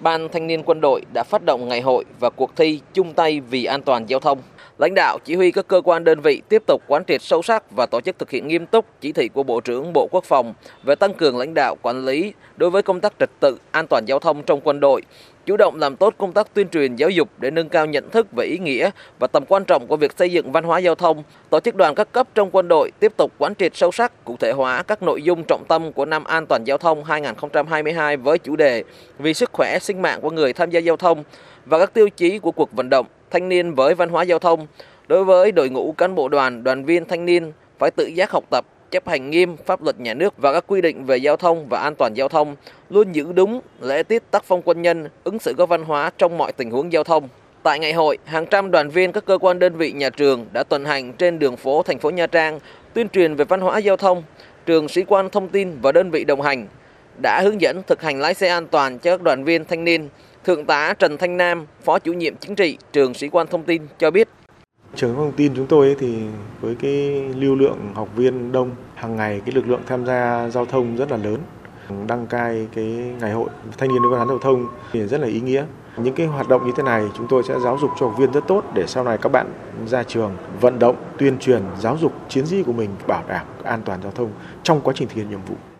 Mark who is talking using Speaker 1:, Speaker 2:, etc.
Speaker 1: Ban Thanh niên Quân đội đã phát động ngày hội và cuộc thi chung tay vì an toàn giao thông. Lãnh đạo chỉ huy các cơ quan đơn vị tiếp tục quán triệt sâu sắc và tổ chức thực hiện nghiêm túc chỉ thị của Bộ trưởng Bộ Quốc phòng về tăng cường lãnh đạo quản lý đối với công tác trật tự an toàn giao thông trong quân đội, chủ động làm tốt công tác tuyên truyền giáo dục để nâng cao nhận thức về ý nghĩa và tầm quan trọng của việc xây dựng văn hóa giao thông. Tổ chức đoàn các cấp trong quân đội tiếp tục quán triệt sâu sắc, cụ thể hóa các nội dung trọng tâm của năm an toàn giao thông 2022 với chủ đề vì sức khỏe sinh mạng của người tham gia giao thông và các tiêu chí của cuộc vận động thanh niên với văn hóa giao thông. Đối với đội ngũ cán bộ đoàn, đoàn viên thanh niên phải tự giác học tập, chấp hành nghiêm pháp luật nhà nước và các quy định về giao thông và an toàn giao thông, luôn giữ đúng lễ tiết tác phong quân nhân, ứng xử có văn hóa trong mọi tình huống giao thông. Tại ngày hội, hàng trăm đoàn viên các cơ quan đơn vị nhà trường đã tuần hành trên đường phố thành phố Nha Trang tuyên truyền về văn hóa giao thông. Trường sĩ quan thông tin và đơn vị đồng hành đã hướng dẫn thực hành lái xe an toàn cho các đoàn viên thanh niên. Thượng tá Trần Thanh Nam, Phó chủ nhiệm chính trị trường sĩ quan thông tin cho biết
Speaker 2: Trường thông tin chúng tôi thì với cái lưu lượng học viên đông, hàng ngày cái lực lượng tham gia giao thông rất là lớn. Đăng cai cái ngày hội thanh niên văn hóa giao thông thì rất là ý nghĩa. Những cái hoạt động như thế này chúng tôi sẽ giáo dục cho học viên rất tốt để sau này các bạn ra trường vận động, tuyên truyền, giáo dục chiến sĩ của mình bảo đảm an toàn giao thông trong quá trình thực hiện nhiệm vụ.